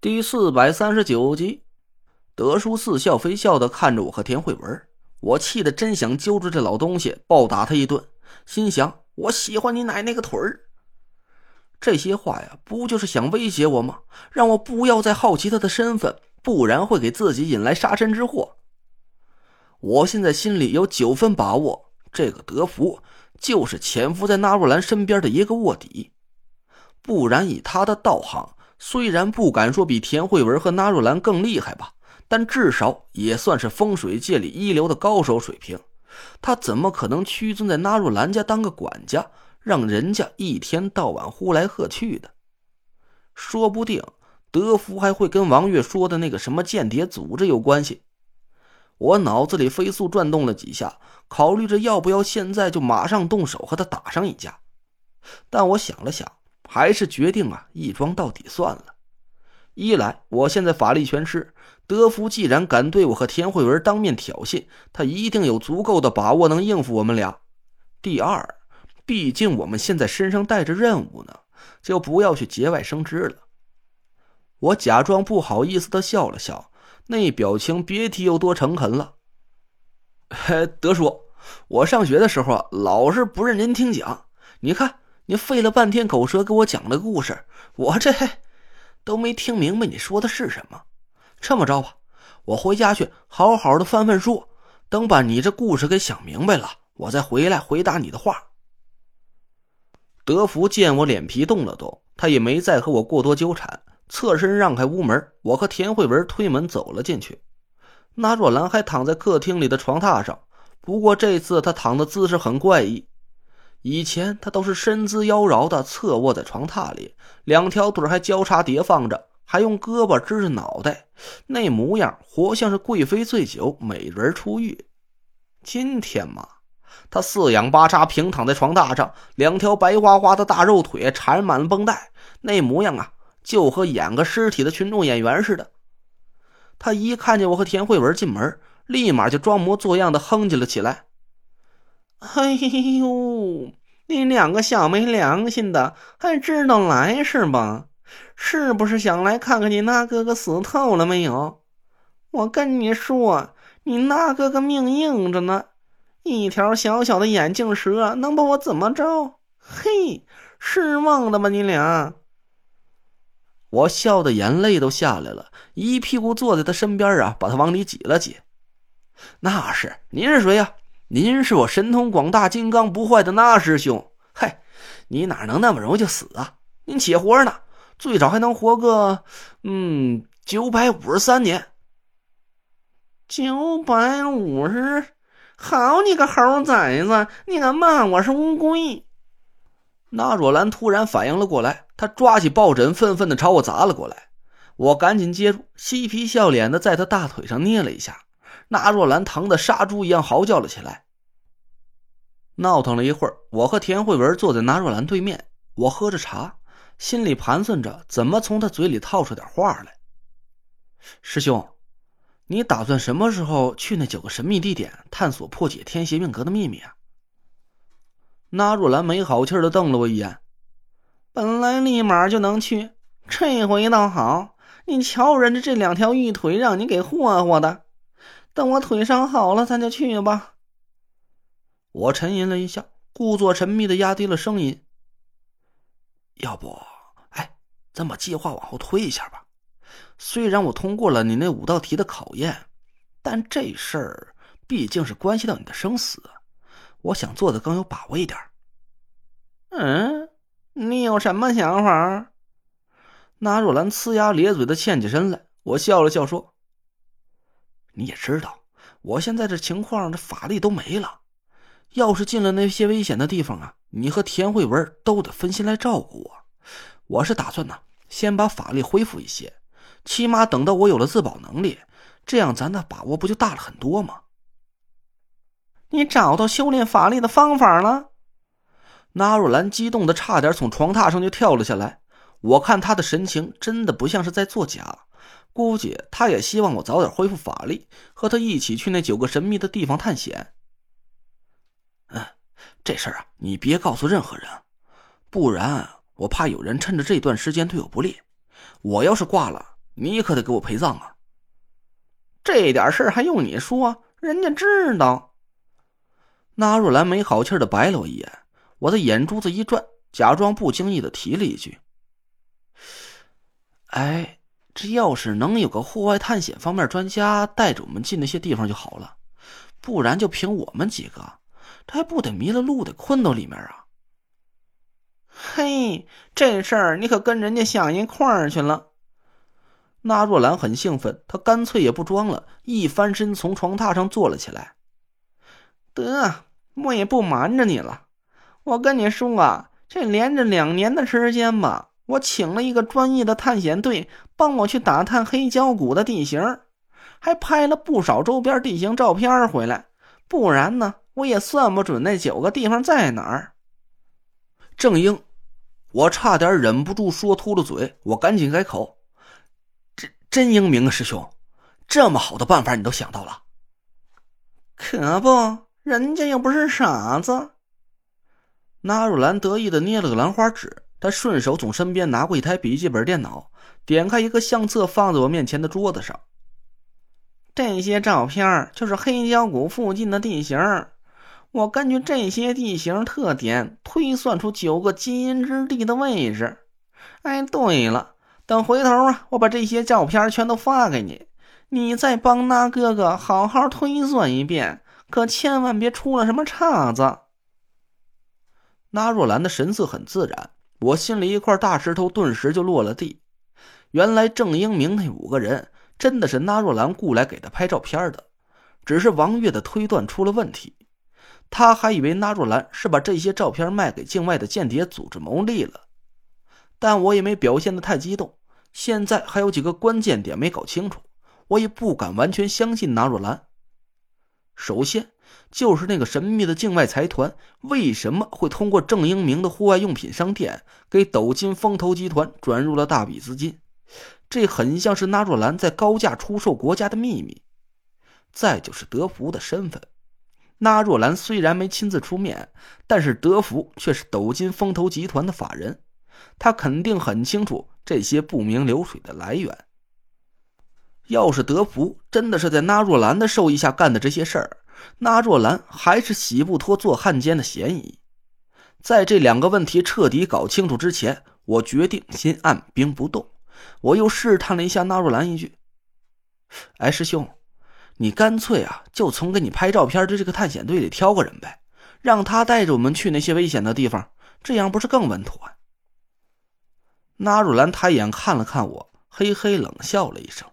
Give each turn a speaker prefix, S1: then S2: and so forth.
S1: 第四百三十九集，德叔似笑非笑的看着我和田慧文，我气得真想揪住这老东西暴打他一顿，心想我喜欢你奶奶个腿儿。这些话呀，不就是想威胁我吗？让我不要再好奇他的身份，不然会给自己引来杀身之祸。我现在心里有九分把握，这个德福就是潜伏在纳若兰身边的一个卧底，不然以他的道行。虽然不敢说比田慧文和纳若兰更厉害吧，但至少也算是风水界里一流的高手水平。他怎么可能屈尊在纳若兰家当个管家，让人家一天到晚呼来喝去的？说不定德福还会跟王月说的那个什么间谍组织有关系。我脑子里飞速转动了几下，考虑着要不要现在就马上动手和他打上一架。但我想了想。还是决定啊，一桩到底算了。一来，我现在法力全失，德福既然敢对我和田慧文当面挑衅，他一定有足够的把握能应付我们俩。第二，毕竟我们现在身上带着任务呢，就不要去节外生枝了。我假装不好意思的笑了笑，那表情别提有多诚恳了。德叔，我上学的时候啊老是不认真听讲，你看。你费了半天口舌给我讲了个故事，我这都没听明白你说的是什么。这么着吧，我回家去好好的翻翻书，等把你这故事给想明白了，我再回来回答你的话。德福见我脸皮动了动，他也没再和我过多纠缠，侧身让开屋门，我和田慧文推门走了进去。那若兰还躺在客厅里的床榻上，不过这次她躺的姿势很怪异。以前他都是身姿妖娆的侧卧在床榻里，两条腿还交叉叠放着，还用胳膊支着脑袋，那模样活像是贵妃醉酒，美人出浴。今天嘛，他四仰八叉平躺在床榻上，两条白花花的大肉腿缠满了绷带，那模样啊，就和演个尸体的群众演员似的。他一看见我和田慧文进门，立马就装模作样的哼唧了起来。哎呦，你两个小没良心的，还知道来是吧？是不是想来看看你那哥哥死透了没有？我跟你说，你那哥哥命硬着呢，一条小小的眼镜蛇能把我怎么着？嘿，失望了吧你俩？我笑的眼泪都下来了，一屁股坐在他身边啊，把他往里挤了挤。那是，您是谁呀？您是我神通广大、金刚不坏的那师兄，嗨，你哪能那么容易就死啊？您且活呢，最少还能活个，嗯，九百五十三年。九百五十，好你个猴崽子，你敢骂我是乌龟？那若兰突然反应了过来，她抓起抱枕，愤愤的朝我砸了过来。我赶紧接住，嬉皮笑脸的在她大腿上捏了一下。那若兰疼得杀猪一样嚎叫了起来。闹腾了一会儿，我和田慧文坐在那若兰对面，我喝着茶，心里盘算着怎么从他嘴里套出点话来。师兄，你打算什么时候去那九个神秘地点探索破解天邪命格的秘密啊？那若兰没好气的瞪了我一眼。本来立马就能去，这回倒好，你瞧人家这两条玉腿，让你给霍霍的。等我腿伤好了，咱就去吧。我沉吟了一下，故作神秘的压低了声音：“要不，哎，咱把计划往后推一下吧。虽然我通过了你那五道题的考验，但这事儿毕竟是关系到你的生死，我想做的更有把握一点。”嗯，你有什么想法？那若兰呲牙咧嘴的欠起身来，我笑了笑说。你也知道，我现在这情况，这法力都没了。要是进了那些危险的地方啊，你和田慧文都得分心来照顾我。我是打算呢，先把法力恢复一些，起码等到我有了自保能力，这样咱的把握不就大了很多吗？你找到修炼法力的方法了？纳若兰激动的差点从床榻上就跳了下来。我看他的神情，真的不像是在作假。估计他也希望我早点恢复法力，和他一起去那九个神秘的地方探险。嗯，这事儿啊，你别告诉任何人，不然我怕有人趁着这段时间对我不利。我要是挂了，你可得给我陪葬啊！这点事儿还用你说？人家知道。纳若兰没好气的白了我一眼，我的眼珠子一转，假装不经意的提了一句：“哎，这要是能有个户外探险方面专家带着我们进那些地方就好了，不然就凭我们几个，这还不得迷了路，得困到里面啊！”嘿，这事儿你可跟人家想一块儿去了。那若兰很兴奋，她干脆也不装了，一翻身从床榻上坐了起来。得，我也不瞒着你了，我跟你说啊，这连着两年的时间吧，我请了一个专业的探险队帮我去打探黑胶谷的地形，还拍了不少周边地形照片回来。不然呢，我也算不准那九个地方在哪儿。正英，我差点忍不住说秃了嘴，我赶紧改口。真真英明啊，师兄，这么好的办法你都想到了，可不，人家又不是傻子。纳若兰得意的捏了个兰花指，他顺手从身边拿过一台笔记本电脑，点开一个相册，放在我面前的桌子上。这些照片就是黑胶谷附近的地形，我根据这些地形特点推算出九个基因之地的位置。哎，对了。等回头啊，我把这些照片全都发给你，你再帮那哥哥好好推算一遍，可千万别出了什么岔子。那若兰的神色很自然，我心里一块大石头顿时就落了地。原来郑英明那五个人真的是那若兰雇来给他拍照片的，只是王月的推断出了问题，他还以为那若兰是把这些照片卖给境外的间谍组织牟利了，但我也没表现的太激动。现在还有几个关键点没搞清楚，我也不敢完全相信纳若兰。首先就是那个神秘的境外财团为什么会通过郑英明的户外用品商店给斗金风投集团转入了大笔资金？这很像是纳若兰在高价出售国家的秘密。再就是德福的身份，纳若兰虽然没亲自出面，但是德福却是斗金风投集团的法人，他肯定很清楚。这些不明流水的来源，要是德福真的是在纳若兰的授意下干的这些事儿，纳若兰还是洗不脱做汉奸的嫌疑。在这两个问题彻底搞清楚之前，我决定先按兵不动。我又试探了一下纳若兰一句：“哎，师兄，你干脆啊，就从给你拍照片的这个探险队里挑个人呗，让他带着我们去那些危险的地方，这样不是更稳妥？”纳若兰抬眼看了看我，嘿嘿冷笑了一声。